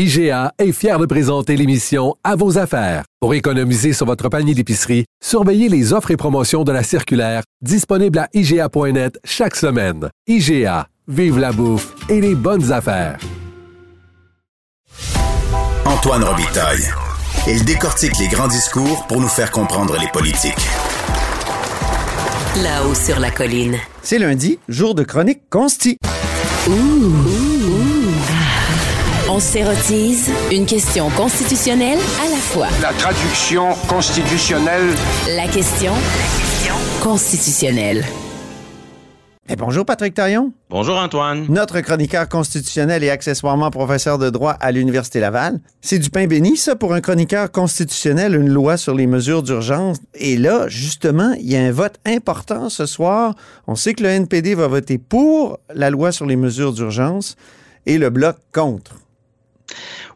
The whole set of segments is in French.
IGA est fier de présenter l'émission À vos affaires. Pour économiser sur votre panier d'épicerie, surveillez les offres et promotions de la circulaire disponible à IGA.net chaque semaine. IGA, vive la bouffe et les bonnes affaires. Antoine Robitaille. Il décortique les grands discours pour nous faire comprendre les politiques. Là-haut sur la colline. C'est lundi, jour de chronique consti. On s'érotise une question constitutionnelle à la fois. La traduction constitutionnelle. La question constitutionnelle. Eh, bonjour Patrick Taillon, Bonjour Antoine. notre chroniqueur constitutionnel et accessoirement professeur de droit à l'Université Laval. C'est du pain béni, ça, pour un chroniqueur constitutionnel, une loi sur les mesures d'urgence. Et là, justement, il y a un vote important ce soir. On sait que le NPD va voter pour la loi sur les mesures d'urgence et le bloc contre.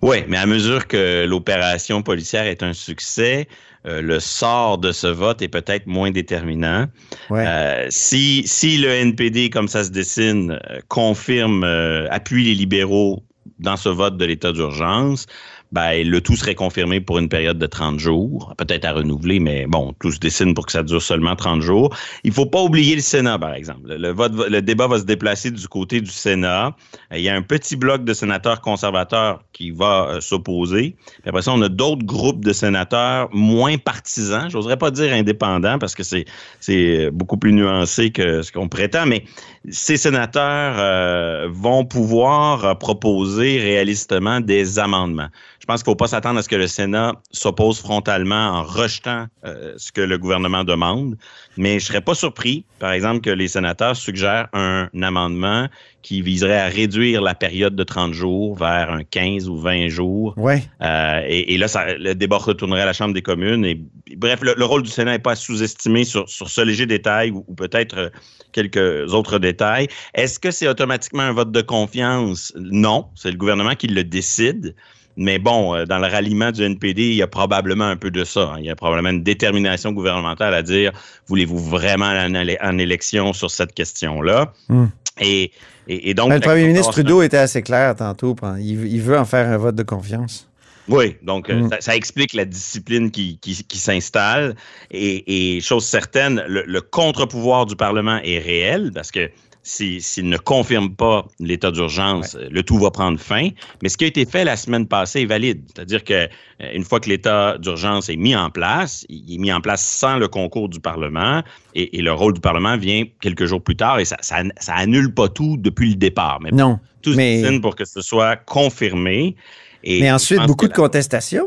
Oui, mais à mesure que l'opération policière est un succès, euh, le sort de ce vote est peut-être moins déterminant. Ouais. Euh, si, si le NPD, comme ça se dessine, euh, confirme, euh, appuie les libéraux dans ce vote de l'état d'urgence, ben, le tout serait confirmé pour une période de 30 jours, peut-être à renouveler, mais bon, tout se dessine pour que ça dure seulement 30 jours. Il faut pas oublier le Sénat, par exemple. Le, vote, le débat va se déplacer du côté du Sénat. Euh, Il y a un petit bloc de sénateurs conservateurs qui va euh, s'opposer. Après ça, on a d'autres groupes de sénateurs moins partisans. J'oserais pas dire indépendants parce que c'est c'est beaucoup plus nuancé que ce qu'on prétend, mais ces sénateurs euh, vont pouvoir euh, proposer réalistement des amendements. Je pense qu'il ne faut pas s'attendre à ce que le Sénat s'oppose frontalement en rejetant euh, ce que le gouvernement demande, mais je ne serais pas surpris, par exemple, que les sénateurs suggèrent un amendement qui viserait à réduire la période de 30 jours vers un 15 ou 20 jours. Ouais. Euh, et, et là, ça, le débat retournerait à la Chambre des communes. Et, bref, le, le rôle du Sénat n'est pas à sous-estimer sur, sur ce léger détail ou, ou peut-être euh, quelques autres détails. Est-ce que c'est automatiquement un vote de confiance? Non, c'est le gouvernement qui le décide. Mais bon, euh, dans le ralliement du NPD, il y a probablement un peu de ça. hein. Il y a probablement une détermination gouvernementale à dire voulez-vous vraiment aller en, éle- en élection sur cette question-là? Hmm. Et, et, et donc. Ben, le premier ministre Trudeau était assez clair tantôt. Il, il veut en faire un vote de confiance. Oui, donc euh, Mm. ça, ça explique la discipline qui, qui, qui s'installe. Et, et chose certaine, le, le contre-pouvoir du Parlement est réel parce que s'il ne confirme pas l'état d'urgence, euh, le tout va prendre fin. Mais ce qui a été fait la semaine passée est valide. C'est-à-dire que euh, une fois que l'état d'urgence est mis en place, il est mis en place sans le concours du Parlement et, et le rôle du Parlement vient quelques jours plus tard et ça, ça, ça annule pas tout depuis le départ. Mais Non. tout mais- se dessine pour que ce soit confirmé. Et Mais ensuite, beaucoup de contestations.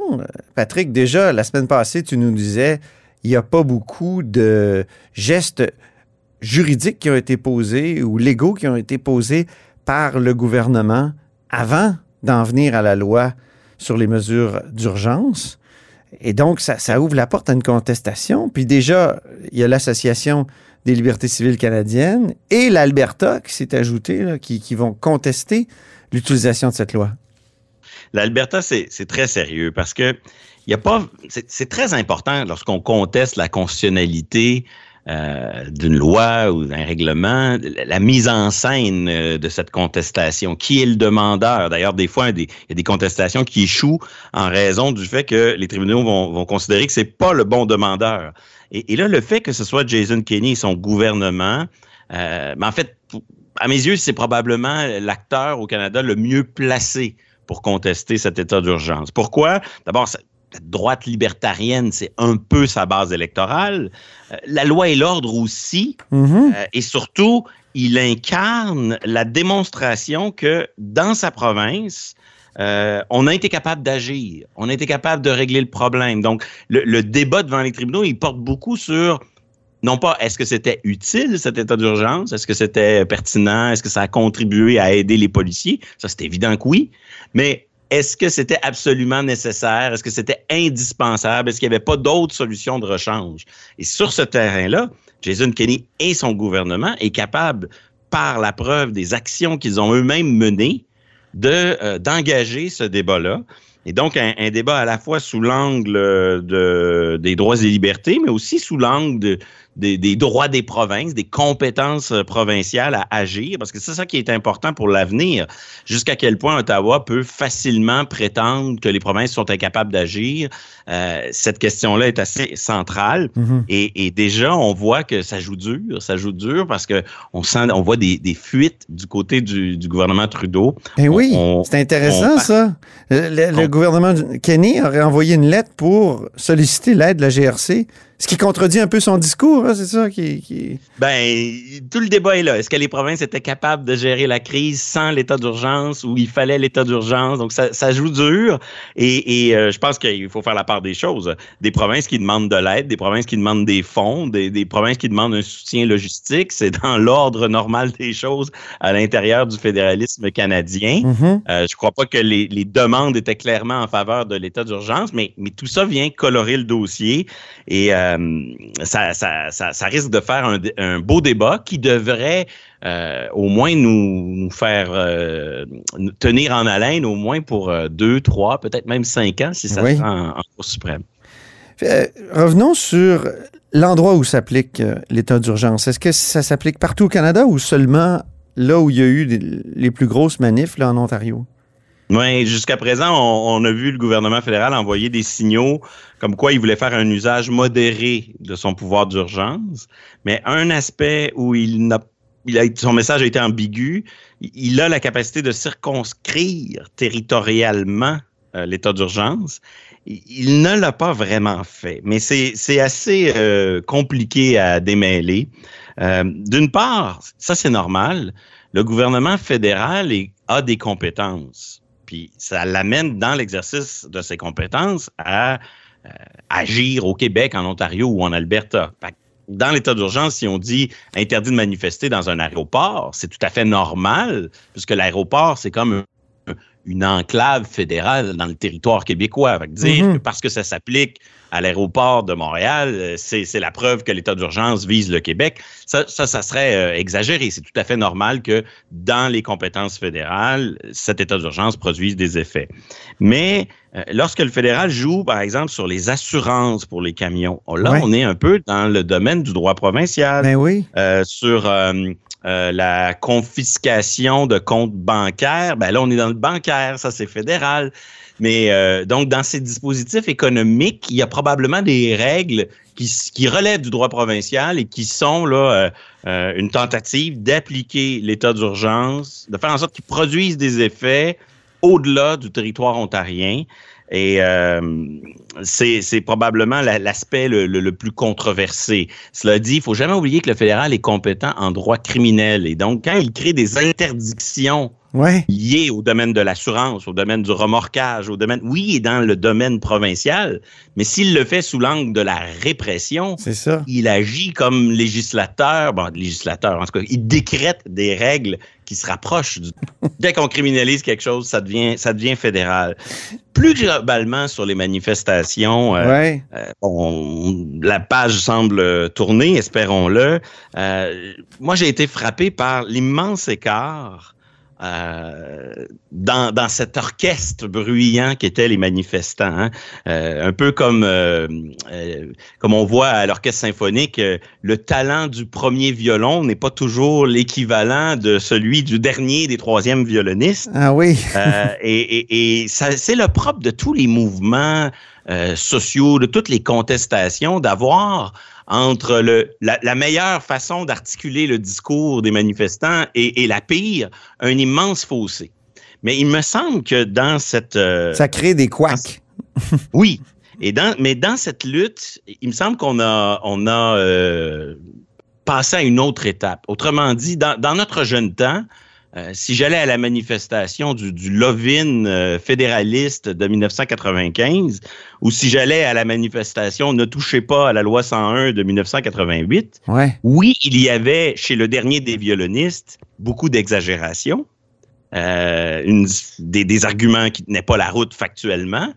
Patrick, déjà, la semaine passée, tu nous disais, il n'y a pas beaucoup de gestes juridiques qui ont été posés ou légaux qui ont été posés par le gouvernement avant d'en venir à la loi sur les mesures d'urgence. Et donc, ça, ouvre la porte à une contestation. Puis déjà, il y a l'Association des libertés civiles canadiennes et l'Alberta qui s'est ajouté, là, qui, qui vont contester l'utilisation de cette loi. L'Alberta, c'est très sérieux parce que il a pas. C'est très important lorsqu'on conteste la constitutionnalité euh, d'une loi ou d'un règlement, la, mise en scène euh, de cette contestation. Qui est le demandeur? D'ailleurs, des fois, il y a des- contestations qui échouent en raison du fait que les tribunaux vont, considérer que c'est pas le bon demandeur. Et, et là, le fait que ce soit Jason Kenney et son gouvernement, euh, mais en fait, à mes yeux, c'est probablement l'acteur au Canada le mieux placé pour contester cet état d'urgence. Pourquoi? D'abord, la droite libertarienne, c'est un peu sa base électorale. Euh, la loi et l'ordre aussi. Mhm. Euh, et surtout, il incarne la démonstration que dans sa province, euh, on a été capable d'agir, on a été capable de régler le problème. Donc, le, le débat devant les tribunaux, il porte beaucoup sur non pas est-ce que c'était utile cet état d'urgence, est-ce que c'était pertinent, est-ce que ça a contribué à aider les policiers, ça c'est évident que oui, mais est-ce que c'était absolument nécessaire? Est-ce que c'était indispensable? Est-ce qu'il n'y avait pas d'autres solutions de rechange? Et sur ce terrain-là, Jason Kenney et son gouvernement est capable, par la preuve des actions qu'ils ont eux-mêmes menées, de, euh, d'engager ce débat-là. Et donc, un, débat à la fois sous l'angle de, des droits et libertés, mais aussi sous l'angle de, des, des, droits des provinces, des compétences euh, provinciales à agir, parce que c'est ça qui est important pour l'avenir. Jusqu'à quel point Ottawa peut facilement prétendre que les provinces sont incapables d'agir? Euh, cette question-là est assez centrale. Mm-hmm. et, et, déjà, on voit que ça joue dur, ça joue dur parce que on sent, on voit des, des fuites du côté du, du gouvernement Trudeau. Eh oui, c'est intéressant on, ça. Le, le, le gouvernement Kenny aurait envoyé une lettre pour solliciter l'aide de la GRC ce qui contredit un peu son discours, c'est ça qui, qui, Ben, tout le débat est là. Est-ce que les provinces étaient capables de gérer la crise sans l'état d'urgence ou il fallait l'état d'urgence? Donc, ça, ça, joue dur. Et, et euh, je pense qu'il faut faire la part des choses. Des provinces qui demandent de l'aide, des provinces qui demandent des fonds, des, des provinces qui demandent un soutien logistique, c'est dans l'ordre normal des choses à l'intérieur du fédéralisme canadien. Mm-hmm. euh, je crois pas que les, les, demandes étaient clairement en faveur de l'état d'urgence, mais, mais tout ça vient colorer le dossier. Et euh, ça, ça, ça, ça, risque de faire un, un beau débat qui devrait euh, au moins nous, nous faire euh, nous tenir en haleine au moins pour euh, deux, trois, peut-être même cinq ans si ça oui. en, en Cour suprême. Euh, revenons sur l'endroit où s'applique l'état d'urgence. Est-ce que ça s'applique partout au Canada ou seulement là où il y a eu les plus grosses manifs là, en Ontario? Oui, jusqu'à présent, on, on, a vu le gouvernement fédéral envoyer des signaux comme quoi il voulait faire un usage modéré de son pouvoir d'urgence. Mais un aspect où il n'a il a, son message a été ambigu. Il a la capacité de circonscrire territorialement euh, l'état d'urgence. Il ne l'a pas vraiment fait, mais c'est assez euh, compliqué à démêler. Euh, D'une part, ça c'est normal, le gouvernement fédéral a des compétences. Puis ça l'amène dans l'exercice de ses compétences à euh, agir au Québec, en Ontario ou en Alberta. Dans l'état d'urgence, si on dit interdit de manifester dans un aéroport, c'est tout à fait normal, puisque l'aéroport, c'est comme une enclave fédérale dans le territoire québécois. dire mm -hmm. que parce que ça s'applique à l'aéroport de Montréal, c'est la preuve que l'état d'urgence vise le Québec. Ça, ça, ça serait euh, exagéré. C'est tout à fait normal que dans les compétences fédérales, cet état d'urgence produise des effets. Mais euh, lorsque le fédéral joue, par exemple, sur les assurances pour les camions, là, ouais. on est un peu dans le domaine du droit provincial. Ben oui. Euh, sur euh, la confiscation de comptes bancaires, ben là, on est dans le bancaire, ça c'est fédéral. Mais euh, donc, dans ces dispositifs économiques, il y a probablement des règles qui, relèvent du droit provincial et qui sont là euh une tentative d'appliquer l'état d'urgence, de faire en sorte qu'ils produisent des effets au-delà du territoire ontarien. Et euh, c'est probablement l'aspect le, le, le, plus controversé. Cela dit, il faut jamais oublier que le fédéral est compétent en droit criminel. Et donc, quand il crée des interdictions ouais. liées au domaine de l'assurance, au domaine du remorquage, au domaine, oui, et dans le domaine provincial, mais s'il le fait sous l'angle de la répression, ça. il agit comme législateur, bon, législateur, en tout cas, il décrète des règles qui se rapprochent du... Dès qu'on criminalise quelque chose, ça devient, ça devient fédéral. Plus globalement sur les manifestations, euh, ouais. euh, on, la page semble tourner, espérons-le. Euh, moi, j'ai été frappé par l'immense écart euh, dans, dans cet orchestre bruyant qu'étaient les manifestants. Hein. Euh, un peu comme, euh, euh comme on voit à l'orchestre symphonique, euh, le talent du premier violon n'est pas toujours l'équivalent de celui du dernier des troisièmes violonistes. Ah oui. et et, et c'est le propre de tous les mouvements sociaux, de toutes les contestations, d'avoir entre le, la, la meilleure façon d'articuler le discours des manifestants et, et, la pire, un immense fossé. Mais il me semble que dans cette... Euh, Ça crée des couacs. oui. Et dans, mais dans cette lutte, il me semble qu'on a, on a euh, passé à une autre étape. Autrement dit, dans, dans notre jeune temps, euh, si j'allais à la manifestation du, du Lovin euh, fédéraliste de 1995, ou si j'allais à la manifestation Ne touchez pas à la loi 101 de 1988, ouais. oui, il y avait chez le dernier des violonistes beaucoup d'exagération. euh, des arguments qui tenaient pas la route factuellement.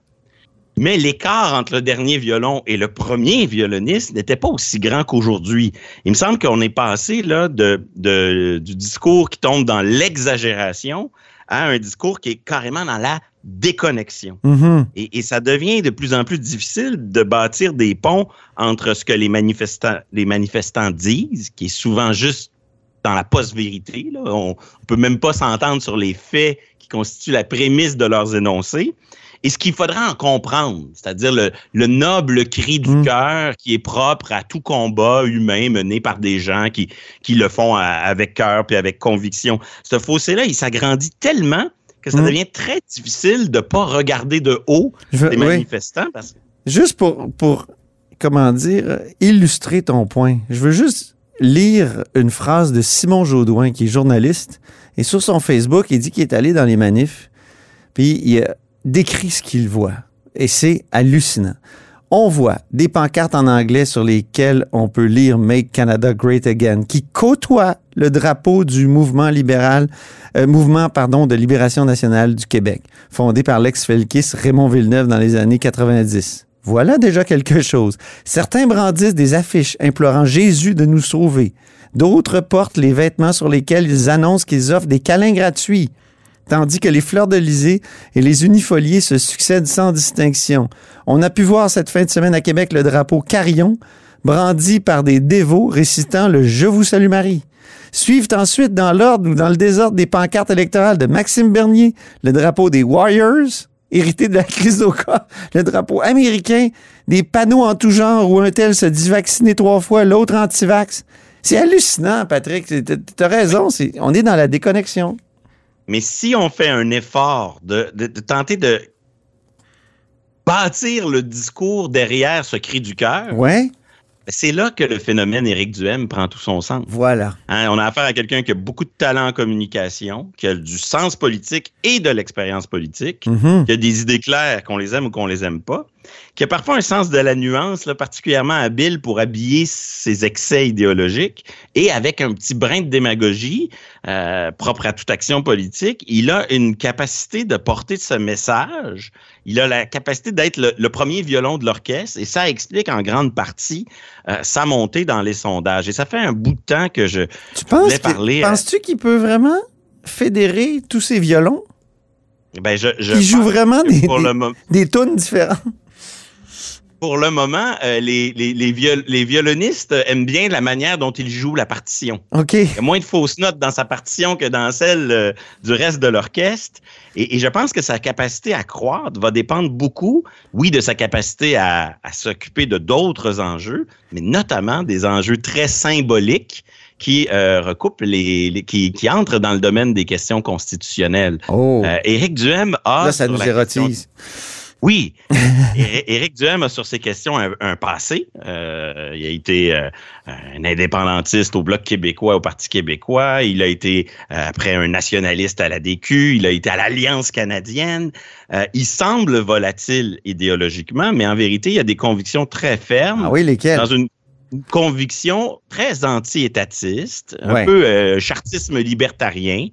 Mais l'écart entre le dernier violon et le premier violoniste n'était pas aussi grand qu'aujourd'hui. Il me semble qu'on est passé là de, de- du discours qui tombe dans l'exagération à un discours qui est carrément dans la déconnexion. Mhm. Et, et ça devient de plus en plus difficile de bâtir des ponts entre ce que les manifestants, les manifestants disent, qui est souvent juste dans la post-vérité. On ne peut même pas s'entendre sur les faits qui constituent la prémisse de leurs énoncés. Et ce qu'il faudra en comprendre, c'est-à-dire le, le noble cri du Mm. cœur qui est propre à tout combat humain mené par des gens qui, qui le font à- avec cœur puis avec conviction. Ce fossé-là, il s'agrandit tellement que ça Mm. devient très difficile de pas regarder de haut veux- les oui. manifestants parce que Juste pour, pour, comment dire, illustrer ton point, je veux juste lire une phrase de Simon Jaudoin, qui est journaliste, et sur son Facebook, il dit qu'il est allé dans les manifs, puis il a décrit ce qu'il voit. Et c'est hallucinant. On voit des pancartes en anglais sur lesquelles on peut lire Make Canada Great Again, qui côtoient le drapeau du mouvement libéral, euh, mouvement pardon de libération nationale du Québec, fondé par l'ex-Felkis Raymond Villeneuve dans les années 90. Voilà déjà quelque chose. Certains brandissent des affiches implorant Jésus de nous sauver. D'autres portent les vêtements sur lesquels ils annoncent qu'ils offrent des câlins gratuits tandis que les fleurs d'Elysée et les unifoliés se succèdent sans distinction. On a pu voir cette fin de semaine à Québec le drapeau Carillon, brandi par des dévots récitant le Je vous salue Marie. Suivent ensuite dans l'ordre ou dans le désordre des pancartes électorales de Maxime Bernier, le drapeau des Warriors, hérité de la crise d'Oka, le drapeau américain, des panneaux en tout genre où un tel se dit vacciné trois fois, l'autre anti-vax. C'est hallucinant, Patrick. T'as raison, on est dans la déconnexion. Mais si on fait un effort de, de- de tenter de bâtir le discours derrière ce cri du cœur, Ouais, c'est là que le phénomène Éric Duhem prend tout son sens. voilà. Hein, on a affaire à quelqu'un qui a beaucoup de talent en communication, qui a du sens politique et de l'expérience politique, Mhm. qui a des idées claires, qu'on les aime ou qu'on les aime pas, qui a parfois un sens de la nuance là, particulièrement habile pour habiller ses excès idéologiques et avec un petit brin de démagogie euh, propre à toute action politique, il a une capacité de porter ce message. Il a la capacité d'être le, le premier violon de l'orchestre et ça explique en grande partie euh, sa montée dans les sondages. Et ça fait un bout de temps que je, Tu penses parler, euh, penses-tu qu'il peut vraiment fédérer tous ces violons? ben je, je Il joue vraiment des, des, le des tunes différentes. Pour le moment, euh, les, les, les, viol- les violonistes aiment bien la manière dont ils jouent la partition. OK. Il y a moins de fausses notes dans sa partition que dans celle euh, du reste de l'orchestre. Et, et je pense que sa capacité à croître va dépendre beaucoup, oui, de sa capacité à, à s'occuper de d'autres enjeux, mais notamment des enjeux très symboliques qui euh, recoupent les, les- qui, qui entrent dans le domaine des questions constitutionnelles. Oh. Éric Duhem a Là, ça nous question- érotise. Oui. Éri- Éric Duhem a sur ces questions un, un passé. Euh, il a été euh, un indépendantiste au Bloc québécois, au Parti québécois. Il a été, euh, après, un nationaliste à la DQ. Il a été à l'Alliance canadienne. Il semble volatile idéologiquement, mais en vérité, il a des convictions très fermes Ah oui, lesquels? dans une une conviction très anti-étatiste, un Ouais. peu chartisme libertarien,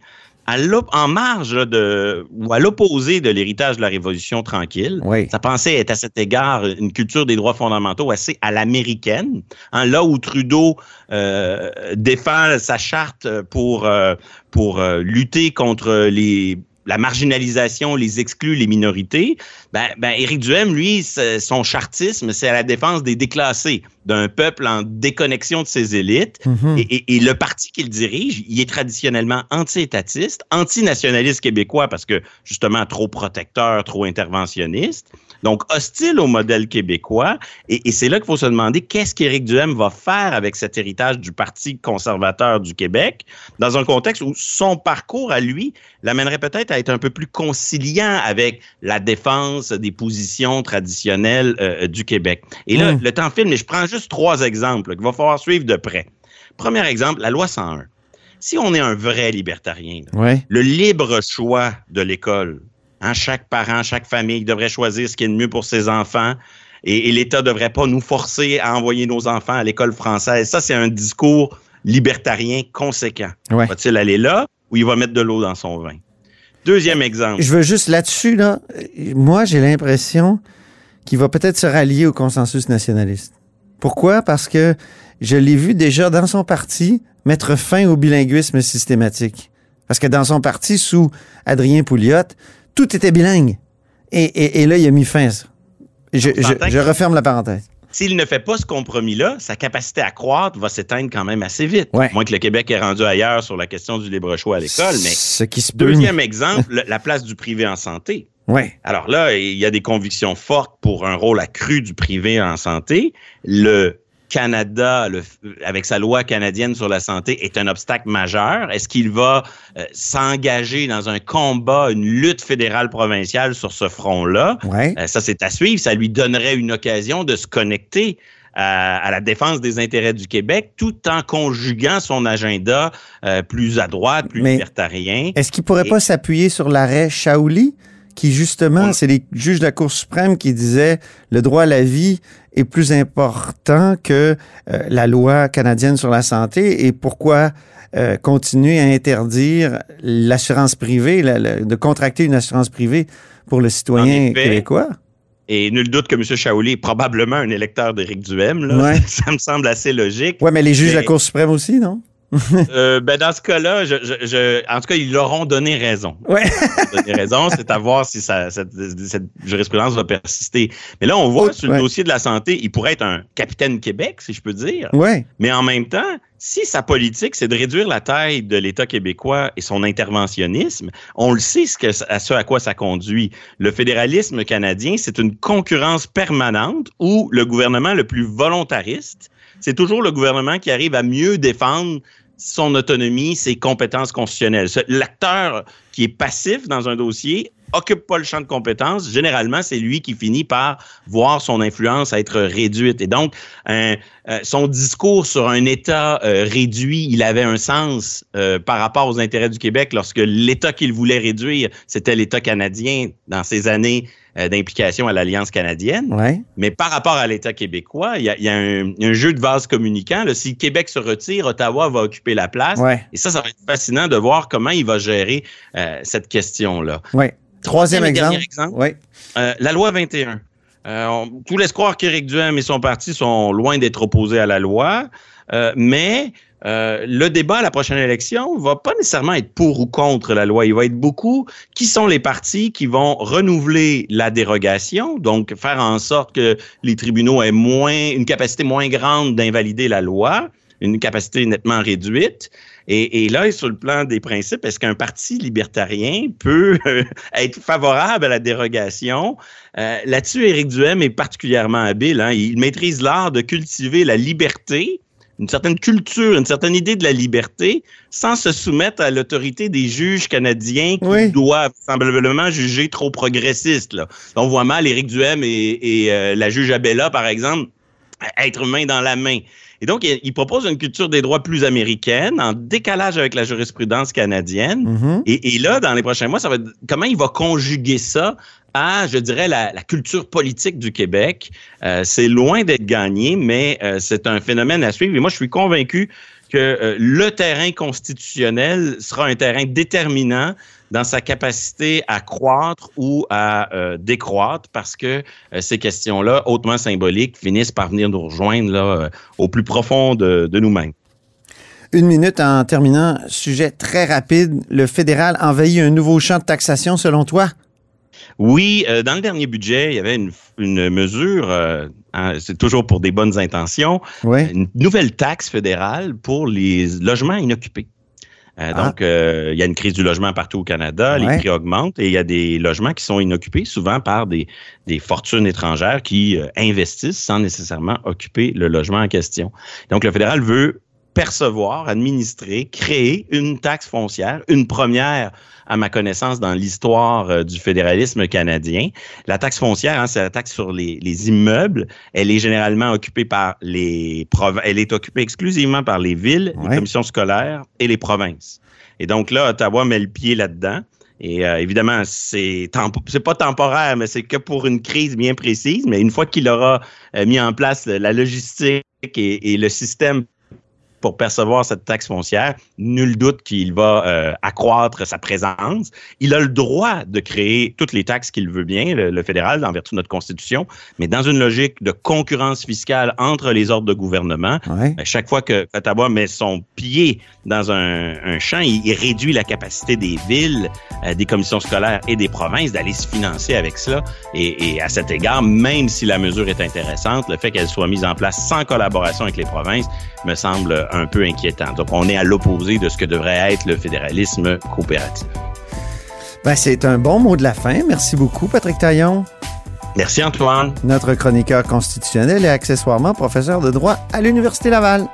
à en marge là, de ou à l'opposé de l'héritage de la Révolution tranquille. Oui. Sa pensée est à cet égard une culture des droits fondamentaux assez à l'américaine. Hein, là où Trudeau euh, défend sa charte pour, euh, pour euh, lutter contre les la marginalisation, les exclus, les minorités, ben, ben Éric Duhem, lui, son chartisme, c'est à la défense des déclassés, d'un peuple en déconnexion de ses élites. Mhm. Et, et- et le parti qu'il dirige, il est traditionnellement anti-étatiste, anti-nationaliste québécois parce que justement trop protecteur, trop interventionniste, donc hostile au modèle québécois. Et, et c'est là qu'il faut se demander qu'est-ce qu'Éric Duhem va faire avec cet héritage du Parti conservateur du Québec dans un contexte où son parcours à lui l'amènerait peut-être à être un peu plus conciliant avec la défense des positions traditionnelles euh, du Québec. Et là, Mm. le temps file, mais je prends juste trois exemples qu'il va falloir suivre de près. Premier exemple, la loi 101. Si on est un vrai libertarien, là, Ouais. le libre choix de l'école, hein, chaque parent, chaque famille devrait choisir ce qui est le mieux pour ses enfants et, et l'État ne devrait pas nous forcer à envoyer nos enfants à l'école française. Ça, c'est un discours libertarien conséquent. Ouais. Va-t-il aller là ou il va mettre de l'eau dans son vin? Deuxième exemple. Je veux juste là-dessus, là, moi, j'ai l'impression qu'il va peut-être se rallier au consensus nationaliste. Pourquoi? Parce que je l'ai vu déjà dans son parti mettre fin au bilinguisme systématique. Parce que dans son parti, sous Adrien Pouliot, tout était bilingue. Et, et- et là, il a mis fin à ça. Je, referme la parenthèse. S'il ne fait pas ce compromis-là, sa capacité à croître va s'éteindre quand même assez vite. Ouais. Moins que le Québec est rendu ailleurs sur la question du libre choix à l'école. Mais Ce qui se peut. deuxième exemple, le- la place du privé en santé. Ouais. Alors là, il y a des convictions fortes pour un rôle accru du privé en santé. Le Canada, le- avec sa loi canadienne sur la santé, est un obstacle majeur. Est-ce qu'il va euh, s'engager dans un combat, une lutte fédérale provinciale sur ce front-là? Ouais. Euh, ça, c'est à suivre. Ça lui donnerait une occasion de se connecter à, à la défense des intérêts du Québec tout en conjuguant son agenda euh, plus à droite, plus Mais- libertarien. Est-ce qu'il pourrait Et- pas s'appuyer sur l'arrêt Shaoli, qui justement, c'est les juges de la Cour suprême qui disaient le droit à la vie est plus important que euh, la loi canadienne sur la santé et pourquoi euh, continuer à interdire l'assurance privée, la- la- de contracter une assurance privée pour le citoyen québécois? Et nul doute que M. Shaoli est probablement un électeur d'Éric Duhem. Là. Ouais. Ça me semble assez logique. Ouais, mais les juges de la Cour suprême aussi, non? Euh, ben dans ce cas-là, je, je- je- en tout cas, ils leur ont donné raison. Ouais. Ils leur ont donné raison, c'est à voir si ça, cette, cette jurisprudence va persister. Mais là, on voit sur le dossier de la santé, il pourrait être un capitaine Québec, si je peux dire. Ouais. Mais en même temps, si sa politique, c'est de réduire la taille de l'État québécois et son interventionnisme, on le sait ce, que, à ce à quoi ça conduit. Le fédéralisme canadien, c'est une concurrence permanente où le gouvernement le plus volontariste, c'est toujours le gouvernement qui arrive à mieux défendre son autonomie, ses compétences constitutionnelles. L'acteur qui est passif dans un dossier occupe pas le champ de compétences. Généralement, c'est lui qui finit par voir son influence être réduite. Et donc, un- euh, son discours sur un État euh, réduit, il avait un sens euh, par rapport aux intérêts du Québec lorsque l'État qu'il voulait réduire, c'était l'État canadien dans ses années euh, d'implication à l'Alliance canadienne. Ouais. Mais par rapport à l'État québécois, il y a, il y a un, un jeu de vase communicant. là. Si Québec se retire, Ottawa va occuper la place. Ouais. Et ça, ça va être fascinant de voir comment il va gérer euh, cette question-là. Ouais. Troisième exemple. Euh, la loi 21. Euh, on- tout laisse croire qu'Éric Duhem et son parti sont loin d'être opposés à la loi, euh, mais euh, le débat à la prochaine élection va pas nécessairement être pour ou contre la loi. Il va être beaucoup qui sont les partis qui vont renouveler la dérogation, donc faire en sorte que les tribunaux aient moins une capacité moins grande d'invalider la loi, une capacité nettement réduite. Et, et là, sur le plan des principes, est-ce qu'un parti libertarien peut euh, être favorable à la dérogation? Euh, Là-dessus, Éric Duhem est particulièrement habile. hein. Il maîtrise l'art de cultiver la liberté, une certaine culture, une certaine idée de la liberté, sans se soumettre à l'autorité des juges canadiens qui Oui. doivent semblablement juger trop progressistes. Là. On voit mal Éric Duhem et, et, euh, la juge Abella, par exemple, être main dans la main. Et donc, il, il propose une culture des droits plus américaine, en décalage avec la jurisprudence canadienne. Mhm. Et, et là, dans les prochains mois, ça va être comment il va conjuguer ça à, je dirais, la, la culture politique du Québec? Euh, c'est loin d'être gagné, mais euh, c'est un phénomène à suivre. Et moi, je suis convaincu que euh, le terrain constitutionnel sera un terrain déterminant dans sa capacité à croître ou à euh, décroître parce que euh, ces questions-là, hautement symboliques, finissent par venir nous rejoindre là, euh, au plus profond de, de nous-mêmes. Une minute en terminant. Sujet très rapide. Le fédéral envahit un nouveau champ de taxation selon toi? Oui, euh, dans le dernier budget, il y avait une, une mesure, euh, hein, c'est toujours pour des bonnes intentions, Oui. une nouvelle taxe fédérale pour les logements inoccupés. Euh, Ah. Donc, euh, il y a une crise du logement partout au Canada, Ouais. les prix augmentent et il y a des logements qui sont inoccupés, souvent par des, des fortunes étrangères qui euh, investissent sans nécessairement occuper le logement en question. Donc, le fédéral veut percevoir, administrer, créer une taxe foncière, une première à ma connaissance dans l'histoire euh, du fédéralisme canadien. La taxe foncière, hein, c'est la taxe sur les, les immeubles. Elle est généralement occupée par les provinces. Elle est occupée exclusivement par les villes, les commissions scolaires et les provinces. Et donc là, Ottawa met le pied là-dedans. Et euh, évidemment, c'est pas temporaire, mais c'est que pour une crise bien précise. Mais une fois qu'il aura euh, mis en place la logistique et, et le système pour percevoir cette taxe foncière, nul doute qu'il va euh, accroître sa présence. Il a le droit de créer toutes les taxes qu'il veut bien, le, fédéral, en vertu de notre Constitution, mais dans une logique de concurrence fiscale entre les ordres de gouvernement, ben, chaque fois que Ottawa met son pied dans un, champ, il, réduit la capacité des villes, euh, des commissions scolaires et des provinces d'aller se financer avec cela. Et, et à cet égard, même si la mesure est intéressante, le fait qu'elle soit mise en place sans collaboration avec les provinces me semble un peu inquiétant. Donc, on est à l'opposé de ce que devrait être le fédéralisme coopératif. Ben, c'est un bon mot de la fin. Merci beaucoup, Patrick Taillon. Merci, Antoine. Notre chroniqueur constitutionnel et accessoirement professeur de droit à l'Université Laval.